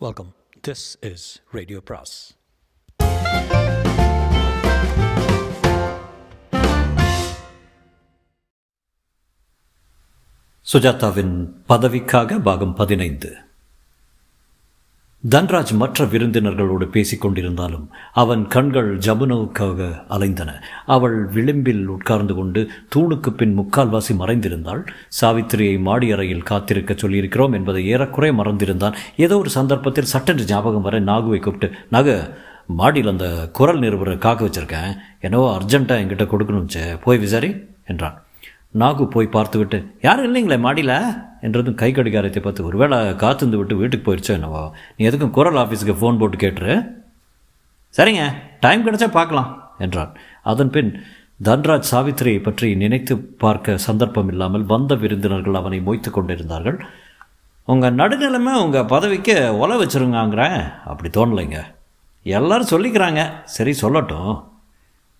Welcome this is radio பிராஸ் சுஜாதாவின் பதவிக்காக பாகம் பதினைந்து தன்ராஜ் மற்ற விருந்தினர்களோடு பேசிக் கொண்டிருந்தாலும் அவன் கண்கள் ஜமுனுவுக்காக அலைந்தன. அவள் விளிம்பில் உட்கார்ந்து கொண்டு தூணுக்கு பின் முக்கால்வாசி மறைந்திருந்தாள். சாவித்திரியை மாடி அறையில் காத்திருக்க சொல்லியிருக்கிறோம் என்பதை ஏறக்குறை மறந்திருந்தான். ஏதோ ஒரு சந்தர்ப்பத்தில் சட்டென்று ஞாபகம் வர நாகுவை கூப்பிட்டு நக மாடியில் அந்த குரல் நிருபரை காக்க வச்சிருக்கேன். என்னவோ அர்ஜென்ட்டாக என்கிட்ட கொடுக்கணும்ச்சே போய் விசாரி என்றான். நாகு போய் பார்த்துவிட்டு யாரும் இல்லைங்களே மாடியில்? என்றதும் கை கடிகாரத்தை பார்த்து ஒருவேளை காத்துந்து விட்டு வீட்டுக்கு போயிடுச்சோ என்னவோ? நீ எதுக்கும் குரல் ஆஃபீஸுக்கு ஃபோன் போட்டு கேட்டுரு. சரிங்க டைம் கிடைச்சா பார்க்கலாம் என்றான். அதன் பின் தன்ராஜ் சாவித்திரியை பற்றி நினைத்து பார்க்க சந்தர்ப்பம் இல்லாமல் வந்த விருந்தினர்கள் அவனை மொய்த்து கொண்டிருந்தார்கள். உங்கள் நடுநிலைமை உங்கள் பதவிக்கு ஒலை வச்சுருங்காங்கிறேன். அப்படி தோணலைங்க. எல்லாரும் சொல்லிக்கிறாங்க. சரி சொல்லட்டும்.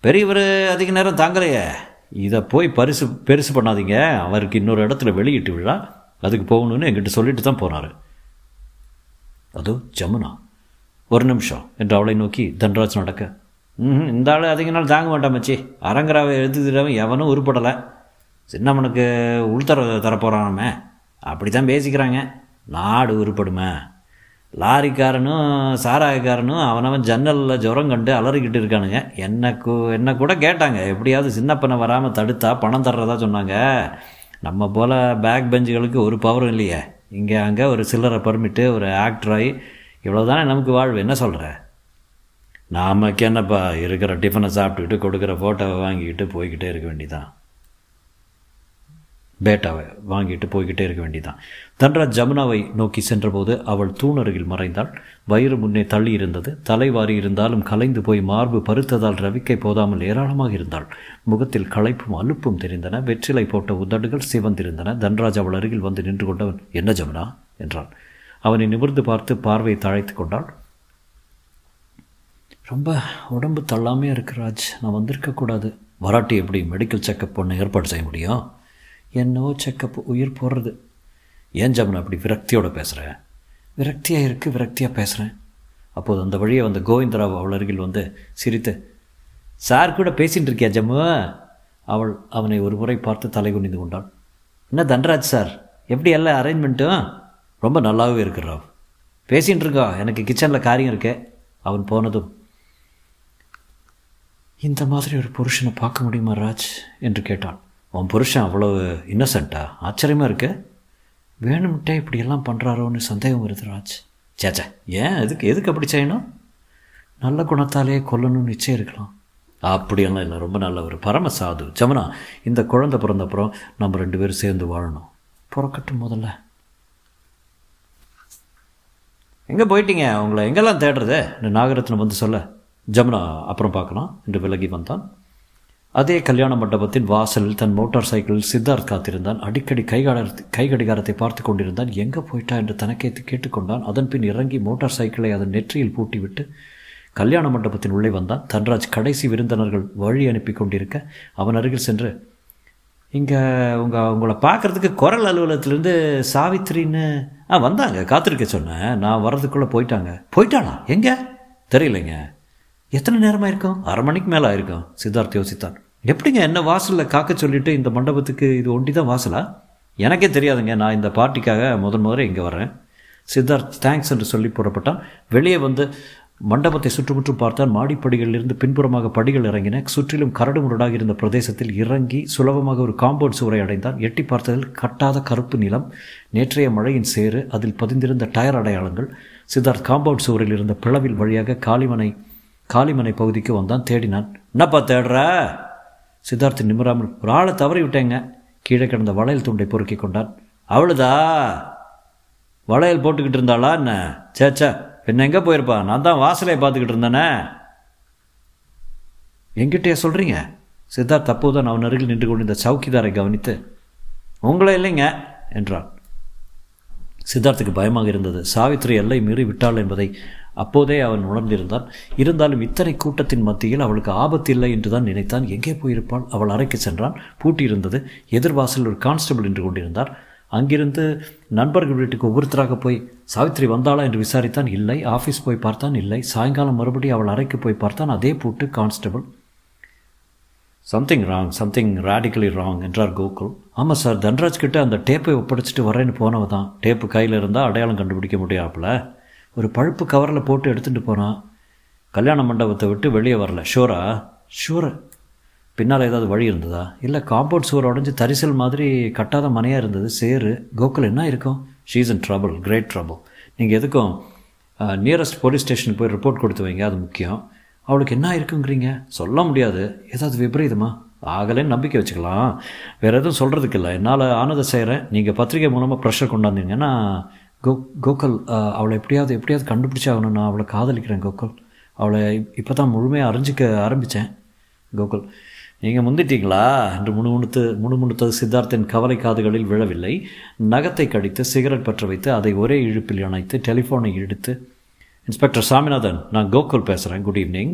பெரியவர் அதிக நேரம் தாங்கலையே. இதை போய் பரிசு பெருசு பண்ணாதீங்க. அவருக்கு இன்னொரு இடத்துல வெளியிட்டு விழா. அதுக்கு போகணுன்னு எங்கிட்ட சொல்லிட்டு தான் போனார். அதோ ஜமுனா. ஒரு நிமிஷம் என்று அவளை நோக்கி தன்ராஜ் நடக்க. ம் இந்த ஆள் அதிக நாள் தாங்க மாட்டான் மச்சி. அரங்கராவை எழுதுகிறவன் எவனும் உருப்படலை. சின்னவனுக்கு உள்தர தரப்போகிறானமே அப்படி தான் பேசிக்கிறாங்க. நாடு உருப்படுமே. லாரிக்காரனும் சாராயக்காரனும் அவனவன் ஜன்னலில் ஜுரம் கண்டு அலறிக்கிட்டு இருக்கானுங்க. என்னை கூ என்ன கூட கேட்டாங்க. எப்படியாவது சின்னப்பனை வராமல் தடுத்தா பணம் தர்றதா சொன்னாங்க. நம்ம போல் பேக் பெஞ்சுகளுக்கு ஒரு பவரும் இல்லையே. இங்கே அங்கே ஒரு சில்லறை பர்மிட்டு ஒரு ஆக்டராகி இவ்வளோ தானே நமக்கு வாழ்வு? என்ன சொல்கிற நாமக்கு என்னப்பா இருக்கிற டிஃபனை சாப்பிட்டுக்கிட்டு கொடுக்குற ஃபோட்டோவை வாங்கிக்கிட்டு போய்கிட்டே இருக்க வேண்டிதான் பேட்டாவை வாங்கிட்டு போய்கிட்டே இருக்க வேண்டியதான் தன்ராஜ் ஜமுனாவை நோக்கி சென்றபோது அவள் தூணருகில் மறைந்தாள். வயிறு முன்னே தள்ளி இருந்தது. தலைவாரி இருந்தாலும் கலைந்து போய் மார்பு பருத்ததால் ரவிக்கை போதாமல் ஏராளமாக இருந்தாள். முகத்தில் களைப்பும் அலுப்பும் தெரிந்தன. வெற்றிலை போட்ட உதடுகள் சிவந்திருந்தன. தன்ராஜ் அவள் அருகில் வந்து நின்று கொண்டவன் என்ன ஜமுனா? என்றான் அவனை நிமிர்ந்து பார்த்து பார்வையை தழைத்து கொண்டாள். ரொம்ப உடம்பு தள்ளாமே இருக்கு ராஜ். நான் வந்திருக்கக்கூடாது வராட்டி எப்படி மெடிக்கல் செக்கப் பண்ண ஏற்பாடு செய்ய முடியும்? என்னவோ செக்கப் உயிர் போடுறது ஏன் ஜமுனா அப்படி விரக்தியோடு பேசுகிறேன் விரக்தியாக இருக்குது விரக்தியாக பேசுகிறேன் அப்போது அந்த வழியை வந்த கோவிந்தராவ் அவள் அருகில் வந்து சிரித்து சார் கூட பேசிகிட்டு இருக்கியா ஜம்மு? அவள் அவனை ஒரு முறை பார்த்து தலை குனிந்து கொண்டாள். என்ன தன்ராஜ் சார்? எப்படி எல்லாம் அரேஞ்ச்மெண்ட்டும்? ரொம்ப நல்லாவே இருக்கு ராவ். பேசிகிட்டு இருக்கா? எனக்கு கிச்சனில் காரியம் இருக்கே. அவன் போனதும் இந்த மாதிரி ஒரு புருஷனை பார்க்க முடியுமா ராஜ்? என்று கேட்டான். உன் புருஷன் அவ்வளவு இன்னசென்ட்டா ஆச்சரியமாக இருக்கு. வேணும்ட்டே இப்படியெல்லாம் பண்ணுறாரோன்னு சந்தேகம் வருது ராஜ். சேச்சா ஏன்? எதுக்கு எதுக்கு அப்படி செய்யணும்? நல்ல குணத்தாலே கொல்லணும்னு நிச்சயம் இருக்கலாம். அப்படியெல்லாம் இல்லை. ரொம்ப நல்ல ஒரு பரம சாது ஜமுனா இந்த குழந்தை பிறந்தப்புறம் நம்ம ரெண்டு பேரும் சேர்ந்து வாழணும். பிறக்கட்டும் முதல்ல. எங்கே போயிட்டீங்க? உங்களை எங்கெல்லாம் தேடுறது? நாகரத்தினம் நாகரத்னம் வந்து சொல்ல. ஜமுனா அப்புறம் பார்க்கலாம். என்று விலகி வந்தான். அதே கல்யாண மண்டபத்தின் வாசலில் தன் மோட்டார் சைக்கிளில் சித்தார்த் காத்திருந்தான். அடிக்கடி கைகாரத்தை கைகடிகாரத்தை பார்த்து கொண்டிருந்தான். எங்கே போயிட்டா என்று தனக்கே கேட்டுக்கொண்டான். அதன் பின் இறங்கி மோட்டார் சைக்கிளை அதன் நெற்றியில் பூட்டிவிட்டு கல்யாண மண்டபத்தின் உள்ளே வந்தான். தன்ராஜ் கடைசி விருந்தினர்கள் வழி அனுப்பி கொண்டிருக்க அவன் அருகில் சென்று இங்கே உங்கள் உங்களை பார்க்குறதுக்கு குரல் அலுவலகத்திலேருந்து சாவித்திரின்னு ஆ வந்தாங்க. காத்திருக்க சொன்னேன். நான் வர்றதுக்குள்ளே போயிட்டாங்க. போயிட்டாளா? எங்கே? தெரியலைங்க. எத்தனை நேரமாக இருக்கும் அரை மணிக்கு மேலே ஆயிருக்கும் சித்தார்த் யோசித்தான். எப்படிங்க என்ன வாசலில் காக்க சொல்லிட்டு இந்த மண்டபத்துக்கு இது ஒண்டி தான் வாசலா? எனக்கே தெரியாதுங்க. நான் இந்த பார்ட்டிக்காக முதன் முதல்ல இங்கே வர்றேன். சித்தார்த் தேங்க்ஸ் என்று சொல்லி புறப்பட்டான். வெளியே வந்து மண்டபத்தை சுற்றுமுற்றும் பார்த்தால் மாடிப்படிகளிலிருந்து பின்புறமாக படிகள் இறங்கின. சுற்றிலும் கரடு முரடாக இருந்த பிரதேசத்தில் இறங்கி சுலபமாக ஒரு காம்பவுண்ட் சுவரை அடைந்தான். எட்டி பார்த்ததில் கட்டாத கருப்பு நிலம் நேற்றைய மழையின் சேறு அதில் பதிந்திருந்த டயர் அடையாளங்கள். சித்தார்த் காம்பவுண்ட் சுவரில் இருந்த பிளவில் வழியாக காளிமனை காளிமனை பகுதிக்கு வந்தான். தேடினான். என்னப்பா தேடுற? சித்தார்த்து நிமிராமல் ஒரு ஆளை தவறி விட்டேங்க. கீழே கிடந்த வளையல் துண்டை பொறுக்கி கொண்டான். அவளுதா வளையல் போட்டுக்கிட்டு இருந்தாளா என்ன? சேச்சா பின்ன எங்கே போயிருப்பா? நான் தான் வாசலையை பார்த்துக்கிட்டு இருந்தேனே. எங்கிட்டே சொல்கிறீங்க சித்தார்த் அப்போதான் அவன் அருகில் நின்று கொண்டிருந்த சவுக்கிதாரை கவனித்து உங்களே இல்லைங்க என்றான். சித்தார்த்துக்கு பயமாக இருந்தது. சாவித்திரி எல்லை மீறி விட்டாள் என்பதை அப்போதே அவன் உணர்ந்திருந்தான். இருந்தாலும் இத்தனை கூட்டத்தின் மத்தியில் அவளுக்கு ஆபத்து இல்லை என்று தான் நினைத்தான். எங்கே போயிருப்பாள்? அவள் அறைக்கு சென்றான். பூட்டியிருந்தது. எதிர்வாசல் ஒரு கான்ஸ்டபிள் நின்று கொண்டிருந்தார். அங்கிருந்து நண்பர்கள் வீட்டுக்கு ஒவ்வொருத்தராக போய் சாவித்திரி வந்தாளா? என்று விசாரித்தான். இல்லை. ஆஃபீஸ் போய் பார்த்தான். இல்லை. சாயங்காலம் மறுபடியும் அவள் அறைக்கு போய் பார்த்தான். அதே பூட்டு constable. Something wrong something radically wrong என்றார் கோகுல். ஆமாம் சார். தன்ராஜ் கிட்ட அந்த டேப்பை ஒப்படைச்சிட்டு வரேன்னு போனவ தான். டேப்பு கையில் இருந்தால் அடையாளம் கண்டுபிடிக்க முடியாப்புல ஒரு பழுப்பு கவரில் போட்டு எடுத்துகிட்டு போனான் கல்யாண மண்டபத்தை விட்டு வெளியே வரல. ஷூரா? ஷூரா. பின்னால் ஏதாவது வழி இருந்ததா? இல்லை காம்பவுண்ட் சுவர் உடஞ்சி தரிசல் மாதிரி கட்டாத மனையாக இருந்தது சேரு. கோகுல் என்ன இருக்கும்? She's in trouble great trouble நீங்கள் எதுக்கும் நியரஸ்ட் போலீஸ் ஸ்டேஷனுக்கு போய் ரிப்போர்ட் கொடுத்து வைங்க அது முக்கியம். அவளுக்கு என்ன இருக்குங்கிறீங்க? சொல்ல முடியாது. ஏதாவது விபரீதமா? ஆகலைன்னு நம்பிக்கை வச்சுக்கலாம். வேறு எதுவும் சொல்கிறதுக்கு இல்லை. என்னால் ஆனதை செய்கிறேன் நீங்கள் பத்திரிகை மூலமாக ப்ரெஷர் கொண்டாந்தீங்கன்னா கோ கோகுல் அவளை எப்படியாவது எப்படியாவது கண்டுபிடிச்சாகணும் நான் அவளை காதலிக்கிறேன் கோகுல். அவளை இப்போ தான் முழுமையாக அறிஞ்சிக்க ஆரம்பித்தேன் கோகுல். நீங்கள் முந்திட்டீங்களா? என்று முணுமுணுத்து முணுமுணுத்தது சித்தார்த்தின் கவலை காதுகளில் விழவில்லை. நகத்தை கடித்து சிகரெட் பற்ற வைத்து அதை ஒரே இழுப்பில் இணைத்து டெலிஃபோனை எடுத்து இன்ஸ்பெக்டர் சாமிநாதன் நான் கோகுல் பேசுகிறேன் குட் ஈவினிங்.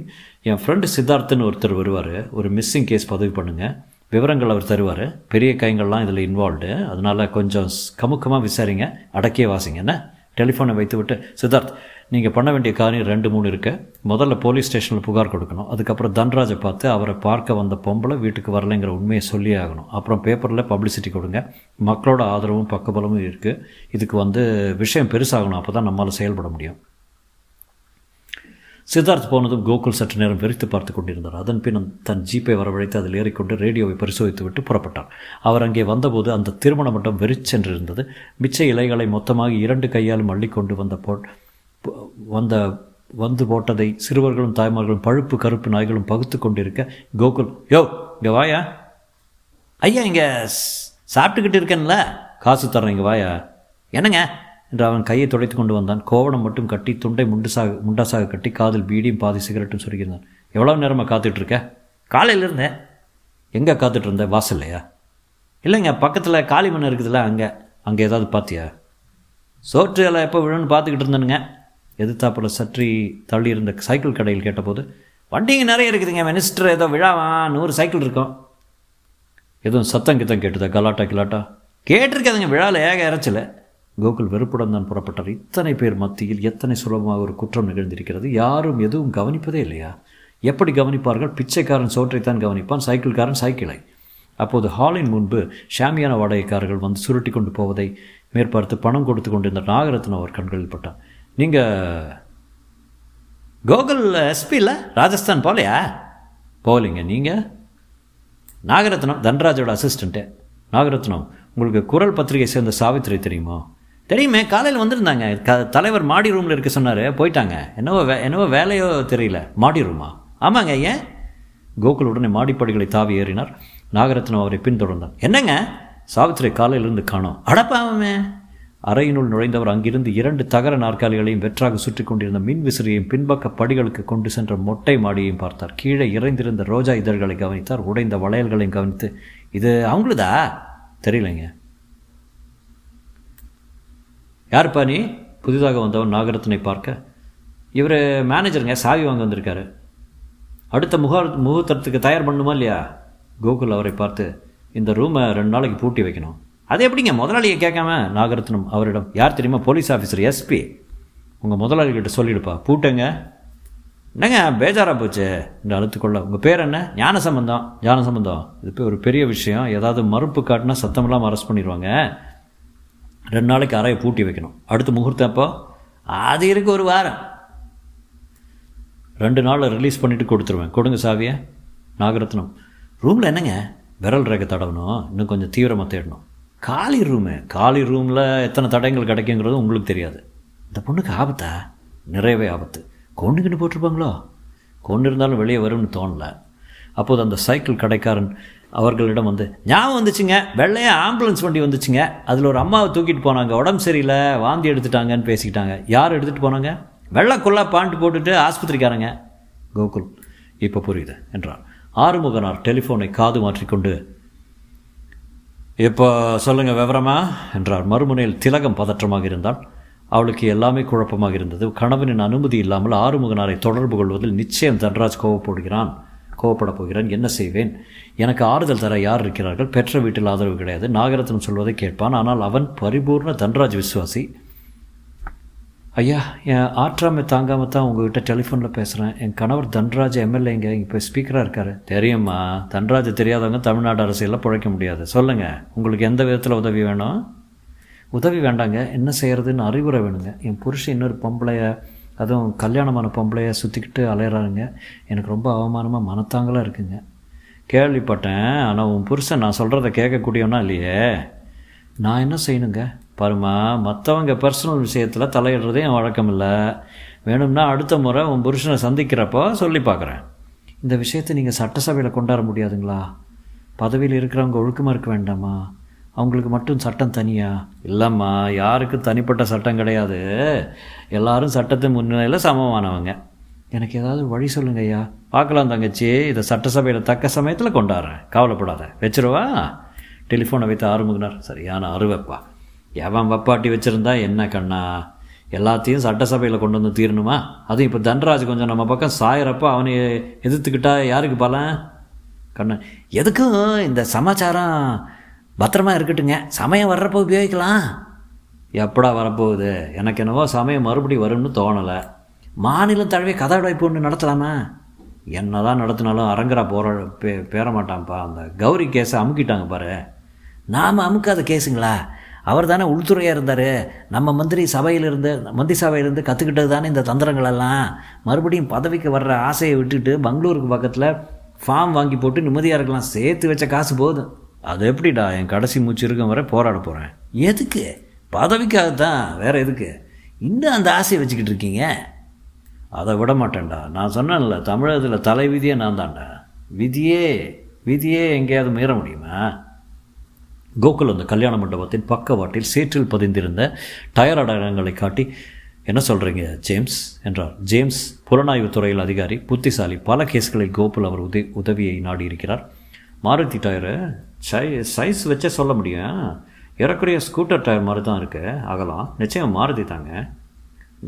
என் ஃப்ரெண்டு சித்தார்த்துன்னு ஒருத்தர் வருவார். ஒரு மிஸ்ஸிங் கேஸ் பதிவு பண்ணுங்கள் விவரங்கள் அவர் தருவார். பெரிய கைங்கள்லாம் இதில் இன்வால்வ்டு அதனால் கொஞ்சம் கமுக்கமாக விசாரிங்க. அடக்கியே வாசிங்க. என்ன? டெலிஃபோனை வைத்து விட்டு சித்தார்த் நீங்கள் பண்ண வேண்டிய காரியம் ரெண்டு மூணு இருக்குது முதல்ல போலீஸ் ஸ்டேஷனில் புகார் கொடுக்கணும். அதுக்கப்புறம் தன்ராஜை பார்த்து அவரை பார்க்க வந்த பொம்பளை வீட்டுக்கு வரலைங்கிற உண்மையை சொல்லியே ஆகணும். அப்புறம் பேப்பரில் பப்ளிசிட்டி கொடுங்க. மக்களோட ஆதரவும் பக்கபலமும் இருக்குது இதுக்கு வந்து விஷயம் பெருசாகணும். அப்போ தான் நம்மளால் செயல்பட முடியும். சித்தார்த் போனதும் கோகுல் சற்று நேரம் வெறித்து பார்த்து கொண்டிருந்தார். அதன் பின் தன் ஜீப்பை வரவழைத்து அதில் ஏறிக்கொண்டு ரேடியோவை பரிசோதித்து விட்டு புறப்பட்டார் அவர் அங்கே வந்தபோது அந்த திருமண மட்டம் வெறிச்சென்றிருந்தது மிச்ச இலைகளை மொத்தமாக இரண்டு கையாலும் அள்ளிக்கொண்டு வந்த போ வந்த வந்து போட்டதை சிறுவர்களும் தாய்மார்களும் பழுப்பு கருப்பு நாய்களும் பகுத்து கொண்டிருக்க கோகுல் யோ இங்கே வாயா. ஐயா இங்கே சாப்பிட்டுக்கிட்டு இருக்கேன்ல. காசு தர்றேன் இங்கே வாயா. என்னங்க? என்று அவன் கையை துடைத்து கொண்டு வந்தான். கோவணம் மட்டும் கட்டி துண்டை முண்டுசாக முண்டாசாக கட்டி காதில் பீடியும் பாதி சிகரெட்டும் சொருகியிருந்தான். எவ்வளோ நேரமாக காத்துட்ருக்க? காலையில் இருந்தேன் எங்கே காத்துட்டு இருந்த வாசல்லையா? இல்லைங்க பக்கத்தில் காளி மண் இருக்குதுல்ல அங்கே. அங்கே ஏதாவது பார்த்தியா சோற்று எல்லாம் எப்போ விழுன்னு பார்த்துக்கிட்டு இருந்தேனுங்க. எதிர்த்தாப்பில் சற்றி தள்ளி இருந்த சைக்கிள் கடையில் கேட்டபோது வண்டிங்க நிறைய இருக்குதுங்க மினிஸ்டர் ஏதோ விழாவா? நூறு சைக்கிள் இருக்கும். எதுவும் சத்தம் கித்தம் கேட்டுதா? கலாட்டா கிலாட்டா? கேட்டிருக்காதுங்க விழாவில் ஏக இறைச்சல. கோகுல் வெறுப்புடன் தான் புறப்பட்டார். இத்தனை பேர் மத்தியில் எத்தனை சுலபமாக ஒரு குற்றம் நிகழ்ந்திருக்கிறது? யாரும் எதுவும் கவனிப்பதே இல்லையா? எப்படி கவனிப்பார்கள்? பிச்சைக்காரன் சோற்றைத்தான் கவனிப்பான் சைக்கிள்காரன் சைக்கிளை. அப்போது ஹாலின் முன்பு ஷாமியான வாடகைக்காரர்கள் வந்து சுருட்டி கொண்டு போவதை மேற்பார்த்து பணம் கொடுத்து கொண்டிருந்த நாகரத்னம் அவர் கண்களில் பட்டான் நீங்கள் கோகுல் எஸ்பி இல்லை ராஜஸ்தான் போகலையா போகலைங்க. நீங்கள் நாகரத்னம் தன்ராஜோட அசிஸ்டண்ட்டு நாகரத்னம் உங்களுக்கு குரல் பத்திரிகை சேர்ந்த சாவித்திரி தெரியுமா? தெரியுமே காலையில் வந்திருந்தாங்க. க தலைவர் மாடி ரூமில் இருக்க சொன்னார். போயிட்டாங்க. என்னவோ வே என்னவோ வேலையோ தெரியல. மாடி ரூமா? ஆமாங்க ஏன்? கோகுல் உடனே மாடிப்படிகளை தாவி ஏறினார். நாகரத்னம் அவரை பின்தொடர்ந்தார் என்னங்க? சாவித்திரி காலையிலிருந்து காணோம். அடப்பாவமே அறையினுள் நுழைந்தவர் அங்கிருந்து இரண்டு தகர நாற்காலிகளையும் வெற்றாக சுற்றி கொண்டிருந்த மின் விசிறியையும் பின்பக்க படிகளுக்கு கொண்டு சென்ற மொட்டை மாடியையும் பார்த்தார். கீழே இறைந்திருந்த ரோஜா இதழ்களை கவனித்தார். உடைந்த வளையல்களையும் கவனித்து இது அவங்களுதா? தெரியலைங்க. யாருப்பா நீ? புதிதாக வந்தவன் நாகரத்னை பார்க்க. இவர் மேனேஜருங்க சாவி வாங்க வந்திருக்காரு. அடுத்த முக முகூர்த்தத்துக்கு தயார் பண்ணுமா இல்லையா? கோகுல் அவரை பார்த்து இந்த ரூமை ரெண்டு நாளைக்கு பூட்டி வைக்கணும். அது எப்படிங்க? முதலாளியை கேட்காம நாகரத்னம் அவரிடம் யார் தெரியுமா? போலீஸ் ஆஃபீஸர் எஸ்பி உங்கள் முதலாளிகிட்ட சொல்லிடுப்பா. பூட்டுங்க. என்னங்க? பேஜாராக போச்சு. என்று அழுத்துக்கொள்ள உங்கள் பேர் என்ன? ஞான சம்பந்தம். ஞான சம்பந்தம். இது போய் ஒரு பெரிய விஷயம். ஏதாவது மறுப்பு காட்டினா சத்தமெல்லாம் அரெஸ்ட் பண்ணிடுவாங்க ரெண்டு நாளைக்கு அறையை பூட்டி வைக்கணும். அடுத்த முகூர்த்தம் அப்போ அது இருக்கு ஒரு வாரம். ரெண்டு நாளில் ரிலீஸ் பண்ணிவிட்டு கொடுத்துருவேன். கொடுங்க சாவியை. நாகரத்னம். ரூமில் என்னங்க? விரல் ரேகை தடவணும். இன்னும் கொஞ்சம் தீவிரமாக தேடணும். காலி ரூமு காலி ரூமில் எத்தனை தடயங்கள் கிடைக்குங்கிறது உங்களுக்கு தெரியாது. இந்த பொண்ணுக்கு ஆபத்தா? நிறையவே ஆபத்து. கொண்டுக்கிட்டு போட்டிருப்பாங்களோ? கொண்டு இருந்தாலும் வெளியே வரும்னு தோணலை. அப்போது அந்த சைக்கிள் கடைக்காரன் அவர்களிடம் வந்து ஞாபகம் வந்துச்சுங்க வெள்ளையாக ஆம்புலன்ஸ் வண்டி வந்துச்சுங்க. அதில் ஒரு அம்மாவை தூக்கிட்டு போனாங்க உடம்பு சரியில்லை வாந்தி எடுத்துட்டாங்கன்னு பேசிக்கிட்டாங்க. யார் எடுத்துகிட்டு போனாங்க? வெள்ளைக்குள்ளா பாண்ட் போட்டுட்டு ஆஸ்பத்திரிக்காரங்க. கோகுல் இப்போ புரியுது என்றார். ஆறுமுகனார் டெலிஃபோனை காது மாற்றிக்கொண்டு இப்போ சொல்லுங்கள் விவரமா? என்றார். மறுமுனையில் திலகம் பதற்றமாக இருந்தால் அவளுக்கு எல்லாமே குழப்பமாக இருந்தது. கணவனின் அனுமதி இல்லாமல் ஆறுமுகனாரை தொடர்பு கொள்வதில் நிச்சயம் தன்ராஜ் கோவப்படுகிறான். கோவப்பட போகிறேன் என்ன செய்வேன்? எனக்கு ஆறுதல் தர யார் இருக்கிறார்கள்? பெற்ற வீட்டில் ஆதரவு கிடையாது. நாகரத்னம் சொல்வதை கேட்பான். ஆனால் அவன் பரிபூர்ண தன்ராஜ் விசுவாசி. ஐயா என் ஆற்றாமை தாங்காமல் தான் உங்ககிட்ட டெலிஃபோனில் பேசுகிறேன் என் கணவர் தன்ராஜ் எம்எல்ஏங்க இப்போ ஸ்பீக்கராக இருக்கார். தெரியுமா தன்ராஜ் தெரியாதவங்க தமிழ்நாடு அரசியலில் பிழைக்க முடியாது. சொல்லுங்கள் உங்களுக்கு எந்த விதத்தில் உதவி வேணும்? உதவி வேண்டாங்க. என்ன செய்கிறதுன்னு அறிவுரை வேணுங்க. என் புருஷன் இன்னொரு பொம்பளைய அதுவும் கல்யாணமான பொம்பளையை சுற்றிக்கிட்டு அலையிறாருங்க எனக்கு ரொம்ப அவமானமாக மனத்தாங்கலாக இருக்குங்க. கேள்விப்பட்டேன் ஆனால் உன் புருஷன் நான் சொல்கிறத கேட்கக்கூடியவனா இல்லையே? நான் என்ன செய்யணுங்க? பாருமா மற்றவங்க பர்சனல் விஷயத்தில் தலையிடுறதே என் வழக்கம் இல்லை. வேணும்னா அடுத்த முறை உன் புருஷனை சந்திக்கிறப்போ சொல்லி பார்க்குறேன். இந்த விஷயத்தை நீங்கள் சட்டசபையில் கொண்டாட முடியாதுங்களா? பதவியில் இருக்கிறவங்க ஒழுக்கமாக இருக்க வேண்டாமா? அவங்களுக்கு மட்டும் சட்டம் தனியா? இல்லைம்மா யாருக்கும் தனிப்பட்ட சட்டம் கிடையாது. எல்லாரும் சட்டத்தின் முன்னிலையில் சமமானவங்க. எனக்கு ஏதாவது வழி சொல்லுங்க ஐயா. பார்க்கலாம் தங்கச்சி இதை சட்டசபையில் தக்க சமயத்தில் கொண்டாடுறேன். கவலைப்படாத. வச்சிருவா? டெலிஃபோனை வைத்து ஆரம்பிக்கினார் சரியான அருவப்பா. எவன் வப்பாட்டி வச்சுருந்தா என்ன கண்ணா? எல்லாத்தையும் சட்டசபையில் கொண்டு வந்து தீரணுமா? அதுவும் இப்போ தன்ராஜ் கொஞ்சம் நம்ம பக்கம் சாயிறப்போ அவனை எதிர்த்துக்கிட்டா யாருக்கு பலன்? கண்ணன் எதுக்கும் இந்த சமாச்சாரம் பத்திரமா இருக்கட்டுங்க. சமயம் வர்றப்போ உபயோகிக்கலாம். எப்படா வரப்போகுது? எனக்கு என்னவோ சமயம் மறுபடி வரும்னு தோணலை. மாநிலம் தழுவி கதாடைப்பு ஒன்று நடத்தலாமா? என்ன தான் நடத்தினாலும் அரங்கரா போகிற பே பேர மாட்டான்ப்பா அந்த கௌரி கேஸை அமுக்கிட்டாங்க பாரு. நாம் அமுக்காத கேஸுங்களா? அவர் தானே உள்துறையாக இருந்தார். நம்ம மந்திரி சபையிலிருந்து மந்திரி சபையிலிருந்து கற்றுக்கிட்டது தானே இந்த தந்திரங்களெல்லாம் மறுபடியும் பதவிக்கு வர்ற ஆசையை விட்டுட்டு பெங்களூருக்கு பக்கத்தில் ஃபார்ம் வாங்கி போட்டு நிம்மதியாக இருக்கலாம். சேர்த்து வச்ச காசு போதும். அது எப்படிடா என் கடைசி மூச்சு இருக்கும் வரை போராட போகிறேன் எதுக்கு? பதவிக்காக தான் வேறு எதுக்கு? இன்னும் அந்த ஆசையை வச்சுக்கிட்டு இருக்கீங்க? அதை விட மாட்டேன்டா. நான் சொன்னேன்ல தமிழகத்தில் தலை விதியே நான் தான்டா. விதியே விதியே எங்கேயாவது மீற முடியுமா? கோகுல் அந்த கல்யாண மண்டபத்தின் பக்கவாட்டில் சேற்றில் பதிந்திருந்த டயர் அடையாளங்களை காட்டி என்ன சொல்கிறீங்க ஜேம்ஸ்? என்றார். ஜேம்ஸ் புலனாய்வு துறையில் அதிகாரி புத்திசாலி பல கேஸ்களில் கோகுல் அவர் உதவி உதவியை நாடியிருக்கிறார். மாருதி டயரு? சை சைஸ் வச்சே சொல்ல முடியும்? இறக்குறைய ஸ்கூட்டர் டயர் மாதிரி தான் இருக்குது அகலாம். நிச்சயம் மாருதி தாங்க.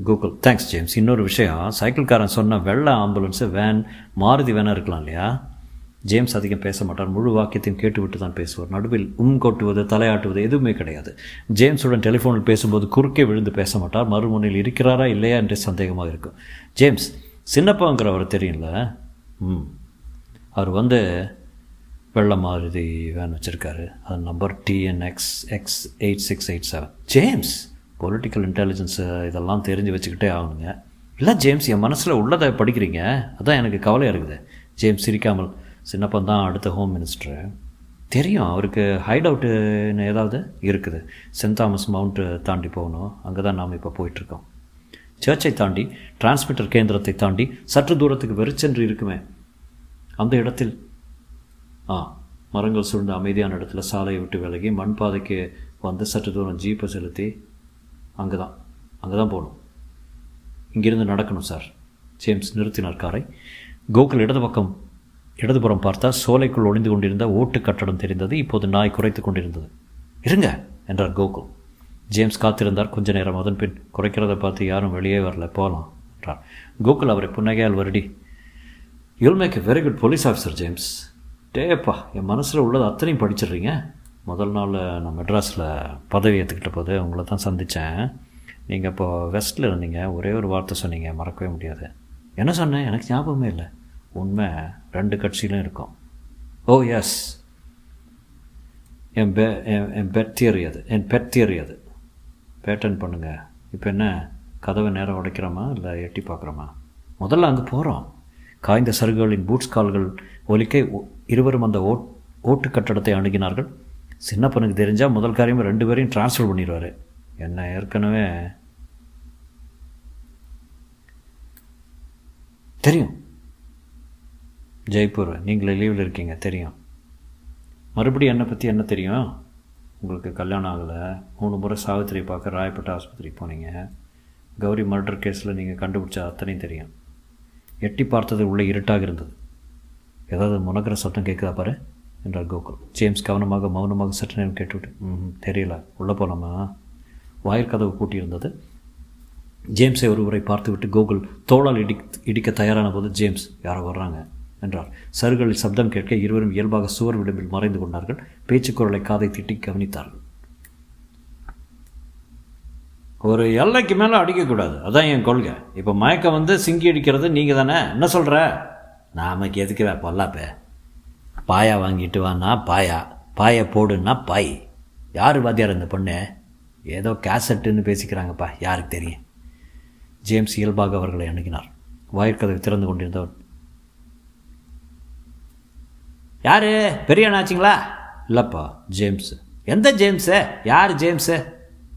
கூகுள் தேங்க்ஸ் ஜேம்ஸ் இன்னொரு விஷயம். சைக்கிள்காரன் சொன்ன வெள்ளை ஆம்புலன்ஸு வேன் மாருதி வேனாக இருக்கலாம் இல்லையா? ஜேம்ஸ் அதிகம் பேச மாட்டார். முழு வாக்கியத்தையும் கேட்டுவிட்டு தான் பேசுவார். நடுவில் உம் கொட்டுவது தலையாட்டுவது எதுவுமே கிடையாது. ஜேம்ஸுடன் டெலிஃபோனில் பேசும்போது குறுக்கே விழுந்து பேச மாட்டார். மறுமுனையில் இருக்கிறாரா இல்லையா என்று சந்தேகமாக இருக்கும். ஜேம்ஸ் சின்னப்பாங்கிறவர் தெரியும்ல? ம். அவர் வந்து வெள்ளை மாருதி வேன் வச்சுருக்காரு. அது number TNX X eight six eight seven James political intelligence இதெல்லாம் தெரிஞ்சு வச்சுக்கிட்டே ஆகணுங்க. இல்லை ஜேம்ஸ் என் மனசில் உள்ளதை படிக்கிறீங்க? அதான் எனக்கு கவலையாக இருக்குது. ஜேம்ஸ் சிரிக்காமல் சின்னப்பன் தான் அடுத்த ஹோம் மினிஸ்டரு தெரியும் அவருக்கு ஹைட் அவுட்டுன்னு ஏதாவது இருக்குது. சென்ட் தாமஸ் மவுண்ட்டு தாண்டி போகணும். அங்கே தான் நாம் இப்போ போயிட்டுருக்கோம். சர்ச்சை தாண்டி டிரான்ஸ்மிட்டர் கேந்திரத்தை தாண்டி சற்று தூரத்துக்கு வெறிச்சென்று இருக்குமே. அந்த இடத்தில் ஆ மரங்கள் சூழ்ந்த அமைதியான இடத்துல சாலையை விட்டு விலகி மண் பாதைக்கு வந்து சற்று தூரம் ஜீப்பை செலுத்தி அங்கே தான் அங்கே தான் போகணும். இங்கிருந்து நடக்கணும் சார். ஜேம்ஸ் நிறுத்தினார் காரை. கோகுல் இடது பக்கம் இடதுபுறம் பார்த்தா சோலைக்குள் ஒளிந்து கொண்டிருந்த ஓட்டு கட்டடம் தெரிந்தது இப்போது நாய் குறைத்து கொண்டிருந்தது. இருங்க என்றார் கோகுல். ஜேம்ஸ் காத்திருந்தார் கொஞ்ச நேரம் அதன் பின் குறைக்கிறத பார்த்து யாரும் வெளியே வரல போகலாம் என்றார். கோகுல் அவரை புன்னகையால் வருடி. You'll make a very good police officer James டேப்பா என் மனசில் உள்ளது அத்தனையும் படிச்சிடுறீங்க. முதல் நாள் நான் மெட்ராஸில் பதவி ஏற்றுக்கிட்ட போது உங்களை தான் சந்தித்தேன் நீங்கள் இப்போ வெஸ்ட்டில் இருந்தீங்க. ஒரே ஒரு வார்த்தை சொன்னீங்க மறக்கவே முடியாது. என்ன சொன்னேன்? எனக்கு ஞாபகமே இல்லை. உண்மை ரெண்டு கட்சியிலும் இருக்கும். Oh, ஓ எஸ் என் பெ என் பெட் தியரி அது. என் பெட் தியரி அது. பேட்டன் பண்ணுங்கள் இப்போ என்ன கதவை நேரம் உடைக்கிறோமா? இல்லை எட்டி பார்க்குறோமா? முதல்ல அங்கே போகிறோம் காய்ந்த சருகுகளின் பூட்ஸ் கால்கள் ஒலிக்கை இருவரும் அந்த ஓட் ஓட்டு கட்டடத்தை அணுகினார்கள். சின்னப்பனுக்கு தெரிஞ்சால் முதல் காரியமாக ரெண்டு பேரையும் டிரான்ஸ்ஃபர் பண்ணிடுவார். என்ன ஏற்கனவே தெரியும். ஜெய்ப்பூர் நீங்களே லீவில் இருக்கீங்க தெரியும். மறுபடியும் என்னை பற்றி என்ன தெரியும்? உங்களுக்கு கல்யாணம் ஆகலை. மூணு முறை சாவித்திரி பார்க்க ராயப்பேட்டை ஆஸ்பத்திரிக்கு போனீங்க. கௌரி மர்டர் கேஸில் நீங்கள் கண்டுபிடிச்ச அத்தனையும் தெரியும். எட்டி பார்த்தது உள்ளே இருட்டாக இருந்தது. ஏதாவது முனக்கிற சத்தம் கேட்குதா பாரு? என்றார் கோகுல். ஜேம்ஸ் கவனமாக மௌனமாக சற்று நேரம் கேட்டுவிட்டு ம் தெரியல. உள்ளே போகலாமா வாயிற்கதவு பூட்டியிருந்தது. ஜேம்ஸை ஒருவரை பார்த்துவிட்டு கோகுல் தோளால் இடி இடிக்க தயாரான போது ஜேம்ஸ் யாரோ வர்றாங்க? என்றார். சருகளில் சப்தம் கேட்க இருவரும் இயல்பாக சுவர் விளிம்பில் மறைந்து கொண்டார்கள். பேச்சுக்குரலை காதை திட்டி கவனித்தார்கள். ஒரு எல்லைக்கு மேலே அடிக்கக்கூடாது. அதான் என் கொள்கை. இப்போ மயக்கம் வந்து சிங்கி அடிக்கிறது நீங்கள் தானே என்ன சொல்கிற நாமக்கு எதுக்கு பொல்லாப்பே? பாயா வாங்கிட்டு வானா பாயா. பாயை போடுன்னா பாய். யார் வாத்தியார் இந்த பொண்ணு? ஏதோ கேசட்டுன்னு பேசிக்கிறாங்கப்பா யாருக்கு தெரியும்? ஜேம்ஸ் இயல்பாக அவர்களை அணுகினார். வாயிற்கதவை திறந்து கொண்டிருந்தவன். யாரு? பெரிய அண்ணாச்சிங்களா இல்லைப்பா ஜேம்ஸ். எந்த ஜேம்ஸு? யார் ஜேம்ஸு?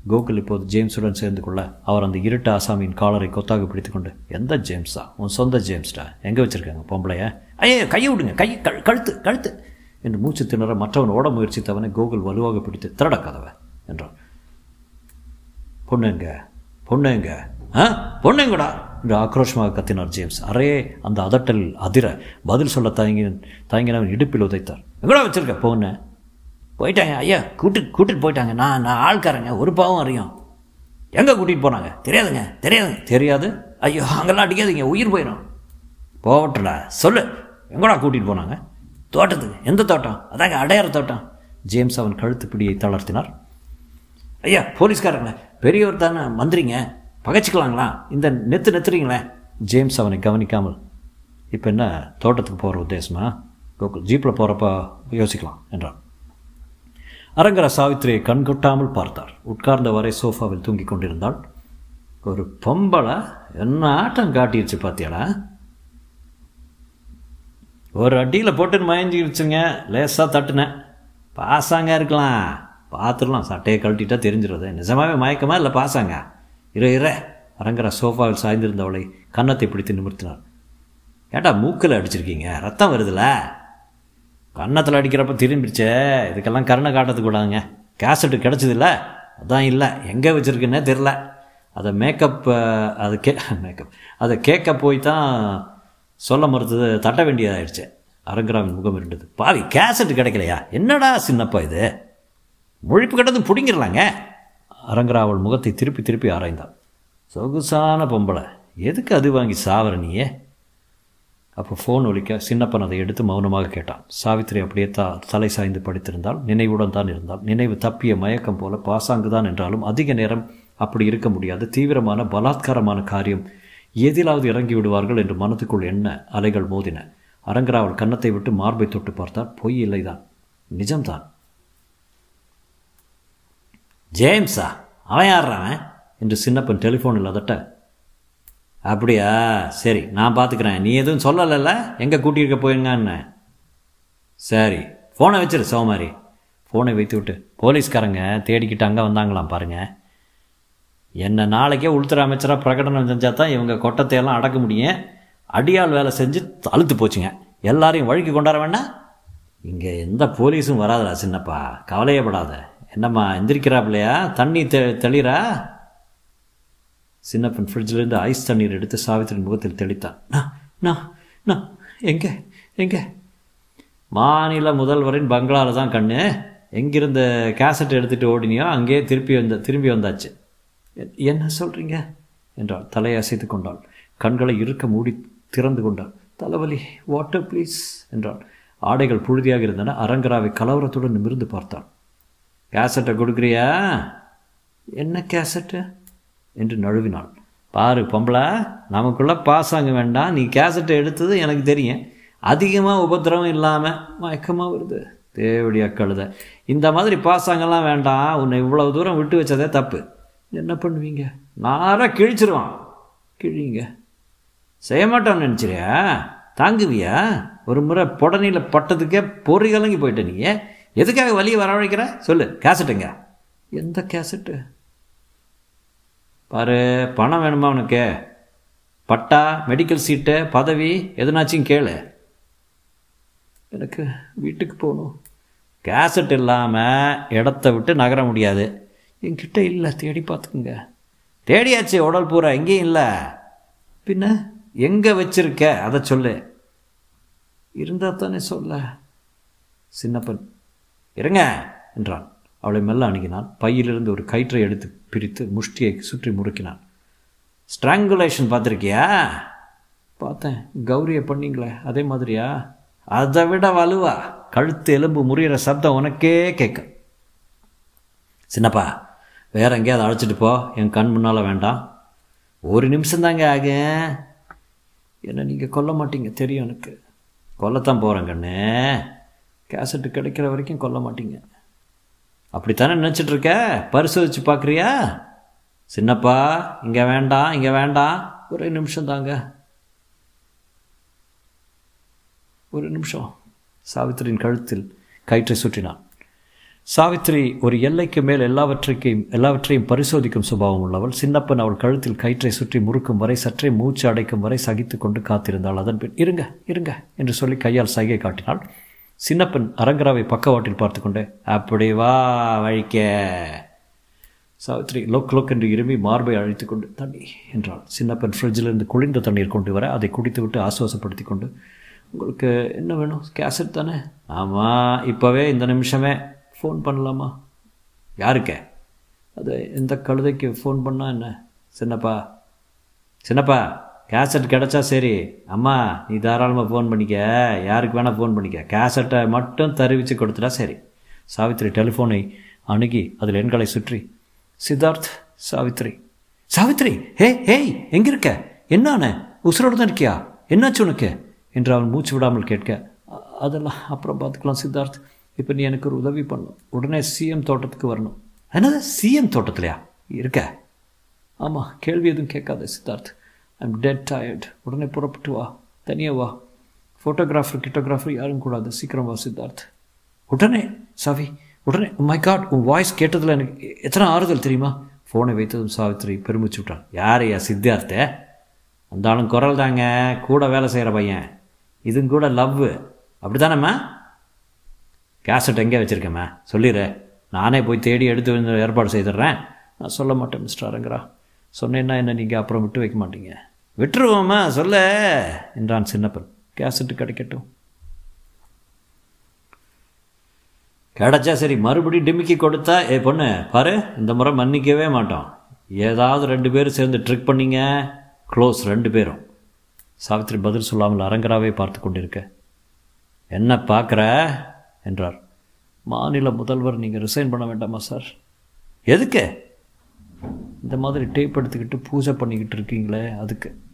கோகுல் இப்போது ஜேம்ஸுடன் சேர்ந்து கொள்ள அவர் அந்த இருட்டு ஆசாமியின் காலரை கொத்தாக பிடித்து கொண்டு எந்த ஜேம்ஸா? உன் சொந்த ஜேம்ஸ்டா? எங்கே வச்சுருக்காங்க பொம்பளைய? ஐயோ கையை விடுங்க கை கழு கழுத்து கழுத்து! என்று மூச்சு திணற மற்றவன் ஓட முயற்சித்தவனை கோகுல் வலுவாக பிடித்து திரட கதவை! என்றான். பொண்ணுங்க பொண்ணுங்க ஆ? பொண்ணுங்கடா? என்று ஆக்ரோஷமாக கத்தினார் ஜேம்ஸ். அரே அந்த அதட்டல் அதிர பதில் சொல்ல தயங்கின தயங்கினவன் இடுப்பில் உதைத்தார். எங்கடா வச்சிருக்க பொண்ணு? போயிட்டாங்க ஐயா கூட்டு கூட்டிட்டு போயிட்டாங்க. நான் நான் ஆள்காரங்க ஒரு பாவம் அறியும். எங்கே கூட்டிகிட்டு போனாங்க? தெரியாதுங்க தெரியாதுங்க தெரியாது? ஐயோ அங்கெல்லாம் அடிக்காதீங்க உயிர் போயிடும் போகட்டும்டா சொல்லு. எங்கடா கூட்டிகிட்டு போனாங்க? தோட்டத்துக்கு. எந்த தோட்டம்? அதாங்க அடையாறு தோட்டம். ஜேம்ஸ் அவன் கழுத்து பிடியை தளர்த்தினார். ஐயா போலீஸ்காரங்க பெரியவர் தானே மந்திரிங்க. பகைச்சிக்கலாங்களா? இந்த நெத்து நெத்துறீங்களே. ஜேம்ஸ் அவனை கவனிக்காமல் இப்போ என்ன தோட்டத்துக்கு போகிற உத்தேசமா? கோகுல் ஜீப்பில் போகிறப்ப யோசிக்கலாம் என்றான். அரங்கர சாவித்திரியை கண்கொட்டாமல் பார்த்தார். உட்கார்ந்தவரை சோஃபாவில் தூங்கிக் கொண்டிருந்தாள். ஒரு பொம்பளை என்ன ஆட்டம் காட்டிடுச்சு பார்த்தியாடா ஒரு அடியில் போட்டு மயஞ்சிருச்சுங்க லேசாக தட்டுனேன். பாசாங்க இருக்கலாம். பார்த்துடலாம் சட்டையை கழட்டிட்டா தெரிஞ்சிடுறது நிஜமாவே மயக்கமா இல்லை பாசாங்க? இரு இற அரங்கர சோஃபாவில் சாய்ந்திருந்தவளை கன்னத்தை பிடித்து நிமிர்த்தினார். ஏட்டா மூக்கில் அடிச்சிருக்கீங்க? ரத்தம் வருதுல்ல கன்னத்தில் அடிக்கிறப்ப திரும்பிடுச்சே. இதுக்கெல்லாம் கருணை காட்டத்துக்கூடாதுங்க கேசட்டு கிடச்சதில்ல. அதான் இல்லை. எங்கே வச்சுருக்குன்னே தெரில அதை மேக்கப் அது கே மேக்கப் அதை கேட்க போய் தான் சொல்ல மறுத்தது தட்ட வேண்டியதாகிடுச்சு அரங்கராமின் முகம் இருந்தது. பாவி கேசட்டு கிடைக்கலையா? என்னடா சின்னப்பா இது? முழிப்பு கட்டது பிடிங்கிடலாங்க. அரங்கரா அவள் முகத்தை திருப்பி திருப்பி ஆராய்ந்தான். சொகுசான பொம்பளை. எதுக்கு அது வாங்கி சாவர நீயே? அப்போ ஃபோன் ஒலிக்க சின்னப்பன் அதை எடுத்து மௌனமாக கேட்டான். சாவித்திரி அப்படியே தா தலை சாய்ந்து படித்திருந்தால் நினைவுடன் தான் இருந்தால் நினைவு தப்பிய மயக்கம் போல பாசாங்கு தான் என்றாலும் அதிக நேரம் அப்படி இருக்க முடியாது. தீவிரமான பலாத்காரமான காரியம். எதிலாவது இறங்கி விடுவார்கள் என்று மனத்துக்குள் என்ன அலைகள் மோதின. அரங்கரா அவள் கன்னத்தை விட்டு மார்பை தொட்டு பார்த்தால் பொய் இல்லைதான். நிஜம்தான். ஜேம்ஸா அவன் யாடுறான் என்று சின்னப்பன் டெலிஃபோனில் அதட்ட அப்படியா? சரி நான் பார்த்துக்கிறேன் நீ எதுவும் சொல்லலைல்ல? எங்கே கூட்டியிருக்க போயிருங்கன்னு. சரி ஃபோனை வச்சிரு சோமாரி. ஃபோனை வைத்து விட்டு. போலீஸ்காரங்க தேடிக்கிட்டு அங்கே வந்தாங்களாம் பாருங்கள் என்னை நாளைக்கே உள்துறை அமைச்சராக பிரகடனம் செஞ்சால் தான் இவங்க கொட்டத்தையெல்லாம் அடக்க முடியும். அடியாள் வேலை செஞ்சு அழுத்து போச்சுங்க. எல்லாரையும் வழிக்கு கொண்டாட வேண்டாம் இங்கே எந்த போலீஸும் வராதடா சின்னப்பா. கவலையப்படாத. என்னம்மா எந்திரிக்கிறாப்லையா தண்ணி தெ தெளிரா சின்னப்பன் ஃப்ரிட்ஜிலிருந்து ஐஸ் தண்ணீர் எடுத்து சாவித்திரின் முகத்தில் தெளித்தான். நான் நான் நான் எங்கே எங்கே? மாநில முதல்வரின் பங்களாவில் தான் கண்ணு. எங்கிருந்த கேசட் எடுத்துகிட்டு ஓடினியோ அங்கேயே திருப்பி வந்த திரும்பி வந்தாச்சு. என்ன சொல்கிறீங்க என்றாள். தலையை அசைத்து கொண்டாள். கண்களை இருக்க மூடி திறந்து கொண்டாள். தலைவலி வாட்டர் ப்ளீஸ் என்றாள். ஆடைகள் புழுதியாக இருந்தன. அரங்கராவை கலவரத்துடன் நிமிர்ந்து பார்த்தாள். கேசட்டை கொடுக்குறியா? என்ன கேசட்டு என்று நழுவினாள். பாரு பொம்பளை நமக்குள்ளே பாசாங்க வேண்டாம். நீ கேசட்டை எடுத்தது எனக்கு தெரியும். அதிகமாக உபத்திரவம் இல்லாமல் மயக்கமாக வருது. தேவடி அக்கழுத இந்த மாதிரி பாசாங்கெல்லாம் வேண்டாம். உன்னை இவ்வளோ தூரம் விட்டு வச்சதே தப்பு. என்ன பண்ணுவீங்க? நாராக கிழிச்சிருவான். கிழிங்க. செய்ய மாட்டோம்னு நினச்சிரியா? தாங்குவியா? ஒரு முறை புடனியில் பட்டதுக்கே பொறி கலங்கி போயிட்ட நீங்கள் எதுக்காக வழியை வரவழைக்கிற? சொல்லு கேசட்டுங்க. எந்த கேசட்டு? பாரு பணம் வேணுமா அவனுக்கு பட்டா மெடிக்கல் சீட்டு பதவி எதுனாச்சும் கேளு. எனக்கு வீட்டுக்கு போகணும். கேசட் இல்லாமல் இடத்த விட்டு நகர முடியாது. என்கிட்ட இல்லை தேடி பார்த்துக்குங்க. தேடியாச்சு உடல் பூரா எங்கேயும் இல்லை. பின்ன எங்கே வச்சிருக்க? அதை சொல்லு. இருந்தால் தானே சொல்ல. சின்னப்பன் இருங்க என்றான். அவளை மெல்ல அணுகினான். பையிலிருந்து ஒரு கயிற்றை எடுத்து பிரித்து முஷ்டியை சுற்றி முறுக்கினான். ஸ்ட்ராங்குலேஷன் பார்த்துருக்கியா? பார்த்தேன். கௌரியை பண்ணிங்களே அதே மாதிரியா? அதை விட வலுவா. கழுத்து எலும்பு முறியிற சப்தம் உனக்கே கேட்க சின்னப்பா வேற எங்கேயாவது அழைச்சிட்டு போ. என் கண் முன்னால் வேண்டாம். ஒரு நிமிஷம் தாங்க ஆக. என்ன நீங்கள் கொல்ல மாட்டீங்க. தெரியும் எனக்கு. கொல்லத்தான் போகிறேன் கண்ணு. கேசட்டு கிடைக்கிற வரைக்கும் கொல்ல மாட்டீங்க. அப்படித்தானே நினச்சிட்டு இருக்க பரிசோதிச்சு பார்க்குறியா? சின்னப்பா இங்கே வேண்டாம் இங்கே வேண்டாம் ஒரு நிமிஷம் தாங்க. ஒரு நிமிஷம். சாவித்திரியின் கழுத்தில் கயிற்றை சுற்றினான் சாவித்திரி ஒரு எல்லைக்கு மேல் எல்லாவற்றையும் எல்லாவற்றையும் பரிசோதிக்கும் சுபாவம் உள்ளவள். சின்னப்பன் அவள் கழுத்தில் கயிற்றை சுற்றி முறுக்கும் வரை சற்றே மூச்சு அடைக்கும் வரை சகித்து கொண்டு காத்திருந்தாள். அதன் பின் இருங்க இருங்க என்று சொல்லி கையால் சைகை காட்டினாள். சின்னப்பன் அரங்கராவை பக்கவாட்டில் பார்த்து கொண்டு அப்படி வா வழிக்க சாவித்ரி லொக் லொக் என்று இருமி மார்பை அழைத்து கொண்டு தண்ணி என்றாள். சின்னப்பன் ஃப்ரிட்ஜிலிருந்து குளிர்ந்த தண்ணீர் கொண்டு வர அதை குடித்துவிட்டு ஆசுவாசப்படுத்தி கொண்டு உங்களுக்கு என்ன வேணும்? கேசட் தானே? ஆமாம் இப்போவே இந்த நிமிஷமே. ஃபோன் பண்ணலாமா? யாருக்க? அது எந்த கழுதைக்கு ஃபோன் பண்ணால் என்ன? சின்னப்பா. சின்னப்பா கேசட் கிடச்சா சரி. அம்மா நீ தாராளமாக ஃபோன் பண்ணிக்க. யாருக்கு வேணால் ஃபோன் பண்ணிக்க. கேசட்டை மட்டும் தருவிச்சு கொடுத்துட்டா சரி. சாவித்ரி டெலிஃபோனை அணுகி அதில் எண்களை சுற்றி. சித்தார்த் சாவித்ரி சாவித்ரி ஹே ஹேய் எங்கே இருக்க? என்னான? உசுரோடு தான் இருக்கியா? என்னாச்சு உனக்கு? என்று அவன் மூச்சு விடாமல் கேட்க அதெல்லாம் அப்புறம் பார்த்துக்கலாம் சித்தார்த். இப்போ நீ எனக்கு ஒரு உதவி பண்ணும் உடனே சிஎம் தோட்டத்துக்கு வரணும். என்னது? சிஎம் தோட்டத்துலையா? இருக்க? ஆமாம் கேள்வி எதுவும் கேட்காத சித்தார்த். ஐம் டெட் டயர்ட் உடனே புறப்பட்டு வா. தனியாக வா. ஃபோட்டோகிராஃபர் கிட்டோகிராஃபர் யாரும் கூடாது. சீக்கிரம் வா சித்தார்த். உடனே சாவி உடனே oh மை காட் உன் வாய்ஸ் கேட்டதில் எனக்கு எத்தனை ஆறுதல் தெரியுமா? ஃபோனை வைத்ததும் சாவித்திரி பெருமிச்சு விட்டான். யாரையா சித்தார்த்தே? அந்தாலும் குரல் தாங்க. கூட வேலை செய்கிற பையன். இதுவும் கூட லவ்வு அப்படி தானேம்மா கேசட் எங்கே வச்சுருக்கேம்மா? சொல்லிடு. நானே போய் தேடி எடுத்து வந்து ஏற்பாடு செய்துடுறேன். நான் சொல்ல மாட்டேன் மிஸ்டர் அரங்கரா. சொன்னேன்னா என்ன நீங்கள் அப்புறம் விட்டு வைக்க மாட்டீங்க. விட்டுருவோமா? சொல்ல என்றான் சின்னப்பன். கேசட்டு கிடைக்கட்டும். கிடைச்சா சரி மறுபடியும் டிமிக்கி கொடுத்தா ஏ பொண்ணு பாரு இந்த முறை மன்னிக்கவே மாட்டோம். ஏதாவது ரெண்டு பேரும் சேர்ந்து ட்ரிக் பண்ணீங்க? க்ளோஸ் ரெண்டு பேரும். சாவித்ரி பதில் சொல்லாமல் அரங்கராவே பார்த்து கொண்டிருக்க. என்ன பார்க்குற? என்றார். மாநில முதல்வர் நீங்கள் ரிசைன் பண்ண வேண்டாமா சார் எதுக்கு? இந்த மாதிரி டேப் எடுத்துக்கிட்டு பூஜை பண்ணிக்கிட்டு இருக்கீங்களே அதுக்கு.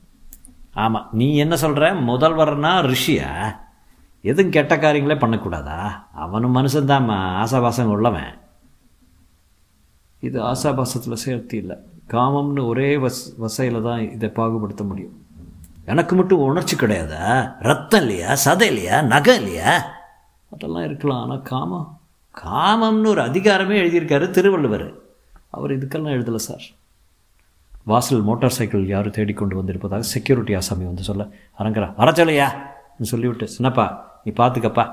ஆமாம் நீ என்ன சொல்கிற முதல்வர்னா ரிஷியா? எதுவும் கெட்ட காரியங்களே பண்ணக்கூடாதா? அவனும் மனுஷன்தாம்மா ஆசாபாசம் உள்ளவன். இது ஆசாபாசத்தில் சேர்த்து இல்லை. காமம்னு ஒரே வஸ் வசையில் தான் இதை பாகுபடுத்த முடியும். எனக்கு மட்டும் உணர்ச்சி கிடையாதா? ரத்தம் இல்லையா? சதை இல்லையா? நகை இல்லையா? அதெல்லாம் இருக்கலாம் ஆனால் காமம். காமம்னு ஒரு அதிகாரமே எழுதியிருக்காரு திருவள்ளுவர். அவர் இதுக்கெல்லாம் எழுதலை சார். வாசல் மோட்டார் சைக்கிள் யாரும் தேடிக்கொண்டு வந்திருப்பதாக செக்யூரிட்டி ஆசாமி வந்து சொல்ல அரங்கரா வரச்சலையா சொல்லிவிட்டு சின்னப்பா நீ பார்த்துக்கப்பா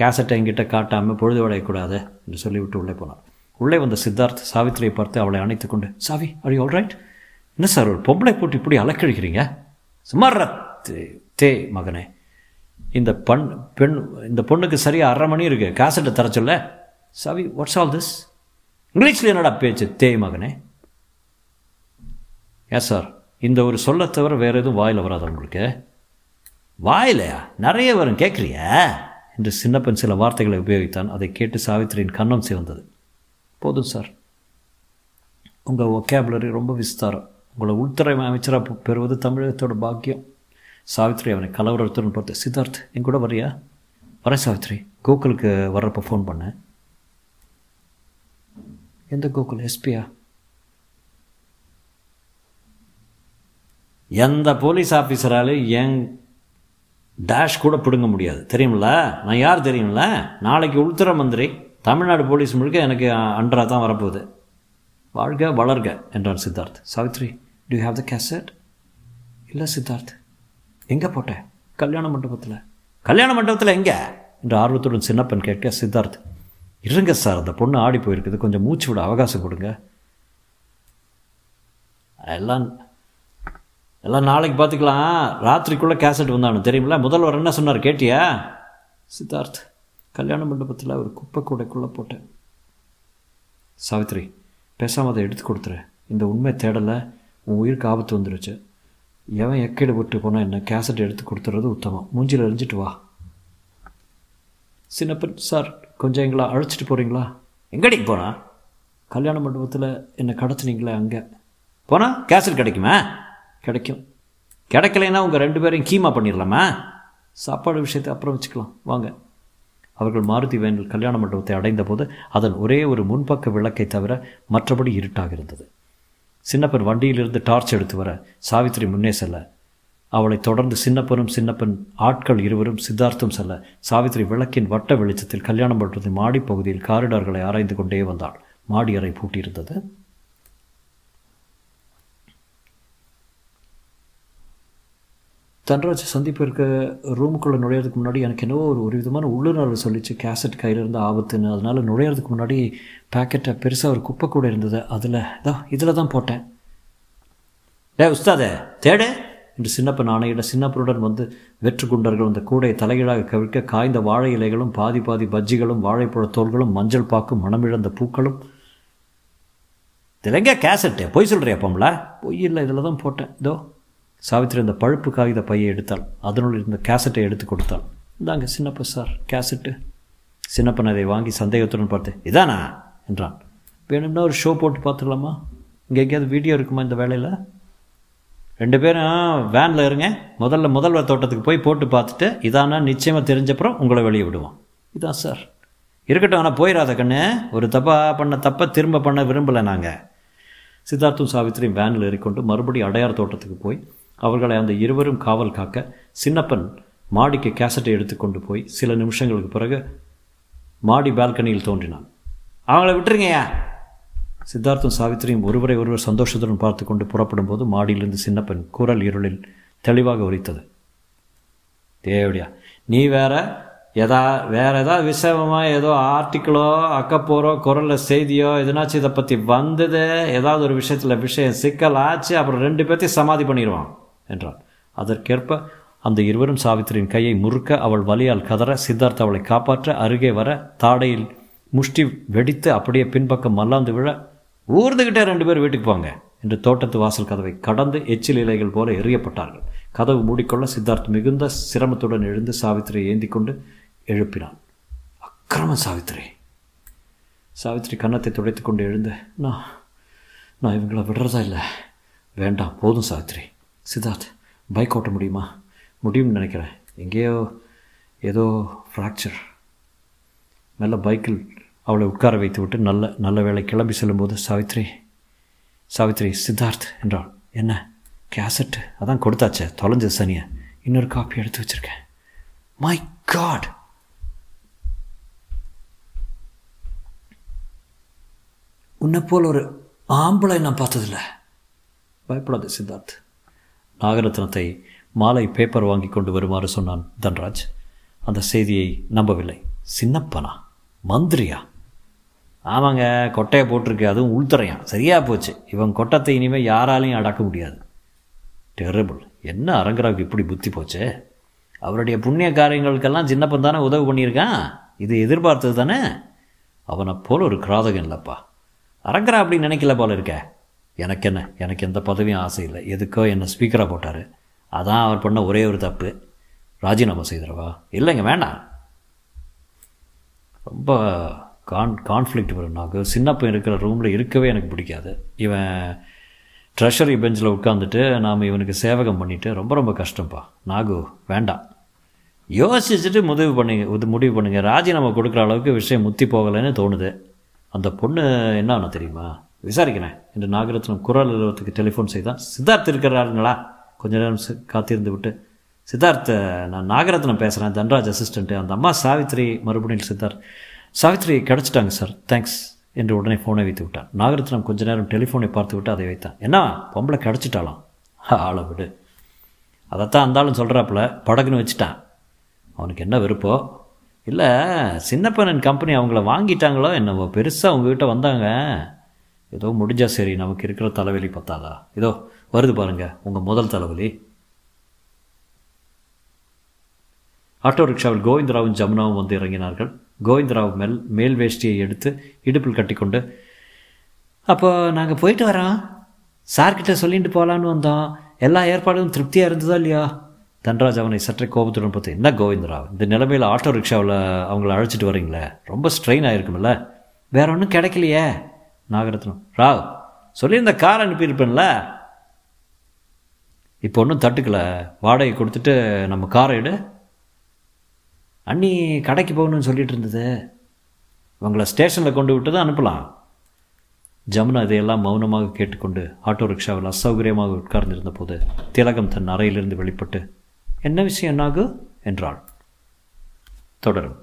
கேசட்டை என்கிட்ட காட்டாமல் பொழுது விடையக்கூடாது என்று சொல்லிவிட்டு உள்ளே போனார் உள்ளே வந்த சித்தார்த் சாவித்திரியை பார்த்து அவளை அணைத்து கொண்டு சாவி அடி ஆல் ரைட் என்ன சார் ஒரு பொம்பளை போட்டு இப்படி அலக்கழிக்கிறீங்க? சுமார் தே மகனே. இந்த பண் பெண் இந்த பொண்ணுக்கு சரியாக அரை மணி இருக்குது கேசட்டை தர சொல்ல. சாவி வாட்ஸ் ஆல் திஸ் இங்கிலீஷில் என்னடா பேச்சு தே மகனே? ஏன் சார் இந்த ஒரு சொல்லத் தவிர வேறு எதுவும் வாயில் வராது உங்களுக்கு? வாயிலையா? நிறைய வரும் கேட்குறிய? என்று சின்னப்பன் சில வார்த்தைகளை உபயோகித்தான். அதை கேட்டு சாவித்திரியின் கண்ணம் சிவந்தது. போதும் சார் உங்கள் ஒகேபுலரி ரொம்ப விஸ்தாரம். உங்களை உள்துறை அமைச்சராக பெறுவது தமிழகத்தோட பாக்கியம். சாவித்ரி அவனை கலவரத்துடன் பார்த்து சித்தார்த் என் கூட வரியா வரேன் சாவித்ரி கோகுலுக்கு வர்றப்போ ஃபோன் பண்ணேன். எந்த கோகுல்? எஸ்பியா எந்த போலீஸ் ஆஃபீஸராலும் என் டேஷ் கூட பிடுங்க முடியாது. தெரியுமில்ல? நான் யார் தெரியும்ல நாளைக்கு உள்துறை மந்திரி தமிழ்நாடு போலீஸ் முழுக்க எனக்கு அன்றா தான் வரப்போகுது. வாழ்க வளர்க என்றான் Siddharth. Savitri do you have the cassette இல்லை சித்தார்த். எங்கே போட்டேன் கல்யாண மண்டபத்தில். கல்யாண மண்டபத்தில் எங்கே? என்று ஆர்வத்துடன் சின்னப்பன் கேட்க சித்தார்த் இருங்க சார் அந்த பொண்ணு ஆடி போயிருக்குது. கொஞ்சம் மூச்சு விட அவகாசம் கொடுங்க. எல்லாம் எல்லாம் நாளைக்கு பார்த்துக்கலாம். ராத்திரிக்குள்ளே கேசட் வந்தானு தெரியுமில முதல்வர் என்ன சொன்னார்? கேட்டியா? சித்தார்த் கல்யாண மண்டபத்தில் ஒரு குப்பை கூடைக்குள்ளே போட்டேன். சாவித்ரி பேசாமல் அதை எடுத்து கொடுத்துரு. இந்த உண்மை தேடலை உன் உயிருக்கு ஆபத்து வந்துருச்சு. எவன் எக்கேடு விட்டு போனால் என்ன? கேசட் எடுத்து கொடுத்துறது உத்தமம். மூஞ்சில் எரிஞ்சிட்டு வா. சின்னப்பன் சார் கொஞ்சம் எங்களை அழைச்சிட்டு போகிறீங்களா எங்கடி போனா? கல்யாண மண்டபத்தில் என்னை கடத்துனீங்களே அங்கே. போனால் கேசட் கிடைக்குமா? கிடைக்கும். கிடைக்கலைன்னா உங்கள் ரெண்டு பேரையும் கீமா பண்ணிடலாமா? சாப்பாடு விஷயத்தை அப்புறம் வச்சுக்கலாம். வாங்க. அவர்கள் மாருதி வேனில் கல்யாண மண்டபத்தை அடைந்தபோது அதன் ஒரே ஒரு முன்பக்க விளக்கை தவிர மற்றபடி இருட்டாக இருந்தது. சின்னப்பன் வண்டியிலிருந்து டார்ச் எடுத்து வர சாவித்திரி முன்னே செல்ல. அவளை தொடர்ந்து சின்னப்பனும் சின்னப்பன் ஆட்கள் இருவரும் சித்தார்த்தம் செல்ல சாவித்திரி விளக்கின் வட்ட வெளிச்சத்தில் கல்யாண மண்டபத்தின் மாடி பகுதியில் காரிடார்களை ஆராய்ந்து கொண்டே வந்தாள். மாடி அறை பூட்டியிருந்தது. தன்ராஜ் சந்திப்பு இருக்க ரூமுக்குள்ளே நுழையிறதுக்கு முன்னாடி எனக்கு என்னவோ ஒரு ஒரு விதமான உள்ளுணர்வு சொல்லிச்சு. கேசட் கையில் இருந்த ஆபத்துன்னு. அதனால் நுழையிறதுக்கு முன்னாடி பேக்கெட்டை பெருசாக ஒரு குப்பை கூட இருந்தது. அதில் தான் இதில் தான் போட்டேன். டே உஸ்தாதே தேடு. என்று சின்னப்பன் ஆணையிட சின்னப்பனுடன் வந்து வெற்று குண்டர்கள் அந்த கூடையை தலைகீழாக கவிழ்க்க காய்ந்த வாழை இலைகளும் பாதி பாதி பஜ்ஜிகளும் வாழைப்பழ தோள்களும் மஞ்சள் பாக்கும் மனமிழந்த பூக்களும். திலங்க கேசட்டு பொய் சொல்கிறியா பொம்பளை? பொய் இல்லை இதில் தான் போட்டேன். இதோ. சாவித்திரி அந்த பழுப்பு காகித பையை எடுத்தாள். அதனுள் இருந்த கேசட்டை எடுத்து கொடுத்தாள். இந்தாங்க சின்னப்ப சார் கேசட்டு. சின்னப்பன் அதை வாங்கி சந்தேகத்துடன் பார்த்து இதானா? என்றான். வேணும்னா ஒரு ஷோ போட்டு பார்த்துடலாமா இங்கே எங்கேயாவது வீடியோ இருக்குமா இந்த வேலையில்? ரெண்டு பேரும் வேனில் இருங்க. முதல்ல முதல்வர் தோட்டத்துக்கு போய் போட்டு பார்த்துட்டு இதானா நிச்சயமாக தெரிஞ்சப்புறம் உங்களை வெளியே விடுவோம். இதான் சார். இருக்கட்டும் ஆனால் போயிடாத கண்ணு. ஒரு தப்பாக பண்ண தப்பை திரும்ப பண்ண விரும்பலை நாங்கள் சித்தார்த்தும் சாவித்திரியும் வேனில் ஏறிக்கொண்டு மறுபடியும் அடையார் தோட்டத்துக்கு போய் அவர்களை அந்த இருவரும் காவல் காக்க சின்னப்பன் மாடிக்கு கேசட்டை எடுத்துக்கொண்டு போய் சில நிமிஷங்களுக்கு பிறகு மாடி பால்கனியில் தோன்றினான். அவங்கள விட்டுருங்கய்யா சித்தார்த்தும் சாவித்திரியும் ஒருவரை ஒருவர் சந்தோஷத்துடன் பார்த்து கொண்டு புறப்படும் போது மாடியிலிருந்து சின்னப்பன் குரல் இருளில் தெளிவாக உரித்தது தேவடியா நீ வேற எதா வேற ஏதாவது விஷயமாக ஏதோ ஆர்டிக்கிளோ அக்கப்போரோ குரலில் செய்தியோ எதனாச்சும் இதை பற்றி வந்தது ஏதாவது ஒரு விஷயத்தில் விஷயம் சிக்கல் ஆச்சு அப்புறம் ரெண்டு பேர்த்தையும் சமாதி பண்ணிடுவான் என்றான். அதற்கேற்ப அந்த இருவரும் சாவித்திரியின் கையை முறுக்க அவள் வலியால் கதற சித்தார்த் அவளை காப்பாற்ற அருகே வர தாடையில் முஷ்டி வெடித்து அப்படியே பின்பக்கம் மல்லாந்து விழ ஊர்ந்துகிட்டே ரெண்டு பேர் வீட்டுக்கு போங்க என்று தோட்டத்து வாசல் கதவை கடந்து எச்சில் இலைகள் போல எறியப்பட்டார்கள். கதவு மூடிக்கொள்ள சித்தார்த் மிகுந்த சிரமத்துடன் எழுந்து சாவித்திரியை ஏந்தி கொண்டு எழுப்பினான். அக்கிரம சாவித்திரி. சாவித்திரி கன்னத்தை துடைத்து கொண்டு எழுந்து நான் நான் இவங்களை விடுறதா இல்லை? வேண்டாம் போதும் சாவித்திரி. சித்தார்த் பைக் ஓட்ட முடியுமா? முடியும்னு நினைக்கிறேன். எங்கேயோ ஏதோ ஃப்ராக்சர் நல்ல பைக்கில் அவளை உட்கார வைத்து விட்டு நல்ல நல்ல வேலை கிளம்பி செல்லும்போது சாவித்ரி சாவித்ரி சித்தார்த் என்றாள். என்ன? கேசட்டு அதான் கொடுத்தாச்சே தொலைஞ்ச சனியை. இன்னொரு காப்பி எடுத்து வச்சுருக்கேன். மை காட் உன்னை போல் ஒரு ஆம்பளை நான் பார்த்ததில்ல. பயப்படாது சித்தார்த். நாகரத்னத்தை மாலை பேப்பர் வாங்கி கொண்டு வருமாறு சொன்னான் தன்ராஜ். அந்த செய்தியை நம்பவில்லை. சின்னப்பனா? மந்திரியா? ஆமாங்க கொட்டையை போட்டிருக்கு. அதுவும் உள்துறையான். சரியாக போச்சு. இவன் கொட்டத்தை இனிமேல் யாராலையும் அடக்க முடியாது. டெரபிள் என்ன அரங்கராவுக்கு இப்படி புத்தி போச்சு? அவருடைய புண்ணிய காரியங்களுக்கெல்லாம் சின்னப்பன் தானே உதவி பண்ணியிருக்கான்? இது எதிர்பார்த்தது தானே? அவனை போல ஒரு கிராதகம் இல்லைப்பா. அரங்கரா அப்படி நினைக்கல போல இருக்க. எனக்கு என்ன எனக்கு எந்த பதவியும் ஆசை இல்லை. எதுக்கோ என்னை ஸ்பீக்கராக போட்டார். அதான் அவர் பண்ண ஒரே ஒரு தப்பு. ராஜினாமா செய்திடவா? இல்லைங்க வேண்டாம். ரொம்ப கான் கான்ஃப்ளிக்ட் வரும் நாகு சின்னப்பன் இருக்கிற ரூமில் இருக்கவே எனக்கு பிடிக்காது. இவன் ட்ரெஷரி பெஞ்சில் உட்காந்துட்டு நாம் இவனுக்கு சேவகம் பண்ணிவிட்டு ரொம்ப ரொம்ப கஷ்டம்ப்பா நாகு வேண்டாம். யோசிச்சுட்டு முடிவு பண்ணுங்க இது முடிவு பண்ணுங்கள் ராஜினாமா கொடுக்குற அளவுக்கு விஷயம் முத்தி போகலைன்னு தோணுது. அந்த பொண்ணு என்ன தெரியுமா? விசாரிக்கிறேன் என்று நாகரத்னம் குரல் அலுவலகத்துக்கு டெலிஃபோன் செய்தான். சித்தார்த் இருக்கிறாருங்களா கொஞ்ச நேரம் காத்திருந்து விட்டு சித்தார்த் நான் நாகரத்னம் பேசுகிறேன் தன்ராஜ் அசிஸ்டண்ட்டு அந்த அம்மா சாவித்ரி மறுபடியும் சித்தார்த் சாவித்ரி கிடச்சிட்டாங்க சார் தேங்க்ஸ் என்று உடனே ஃபோனை வைத்து விட்டான். நாகரத்னம் கொஞ்ச நேரம் டெலிஃபோனை பார்த்து விட்டு அதை வைத்தான். என்ன பொம்பளை கிடச்சிட்டாலாம் ஆளை விடு. அதைத்தான் அந்தாலும் சொல்கிறாப்புல படகுன்னு வச்சுட்டான். அவனுக்கு என்ன விருப்போ? இல்லை சின்னப்பனன் கம்பெனி அவங்கள வாங்கிட்டாங்களோ என்னவோ பெருசாக உங்ககிட்ட வந்தாங்க. ஏதோ முடிஞ்சால் சரி நமக்கு இருக்கிற தலைவலி பத்தாதா? இதோ வருது பாருங்க உங்கள் முதல் தலைவலி. ஆட்டோ ரிக்ஷாவில் கோவிந்தராவும் ஜமுனாவும் வந்து இறங்கினார்கள். கோவிந்தராவ் மேல் மேல் வேஷ்டியை எடுத்து இடுப்பில் கட்டிக்கொண்டு அப்போ நாங்கள் போயிட்டு வரோம். சார்கிட்ட சொல்லிட்டு போகலான்னு வந்தோம். எல்லா ஏற்பாடும் திருப்தியாக இருந்ததா இல்லையா? தன்ராஜ் அவனை சற்றே கோபத்துடன் பார்த்து என்ன கோவிந்தராவ் இந்த நிலைமையில் ஆட்டோ ரிக்ஷாவில் அவங்கள அழைச்சிட்டு வரீங்களே? ரொம்ப ஸ்ட்ரெயின் ஆகிருக்குமில்ல வேற ஒன்றும் கிடைக்கலையே. நாகரத்னம். ராவ் சொல்லியிருந்த கார் அனுப்பியிருப்பேன்ல? இப்போ ஒன்றும் தட்டுக்கல. வாடகை கொடுத்துட்டு நம்ம காரை எடு. அண்ணி கடைக்கு போகணும்னு சொல்லிட்டு இருந்தது. உங்களை ஸ்டேஷனில் கொண்டு விட்டு தான் அனுப்பலாம். ஜமுனா இதையெல்லாம் மௌனமாக கேட்டுக்கொண்டு ஆட்டோ ரிக்ஷாவில் அசௌகரியமாக உட்கார்ந்திருந்த போது திலகம் தன் அறையிலிருந்து வெளிப்பட்டு என்ன விஷயம் என்னாகு என்றாள். தொடரும்.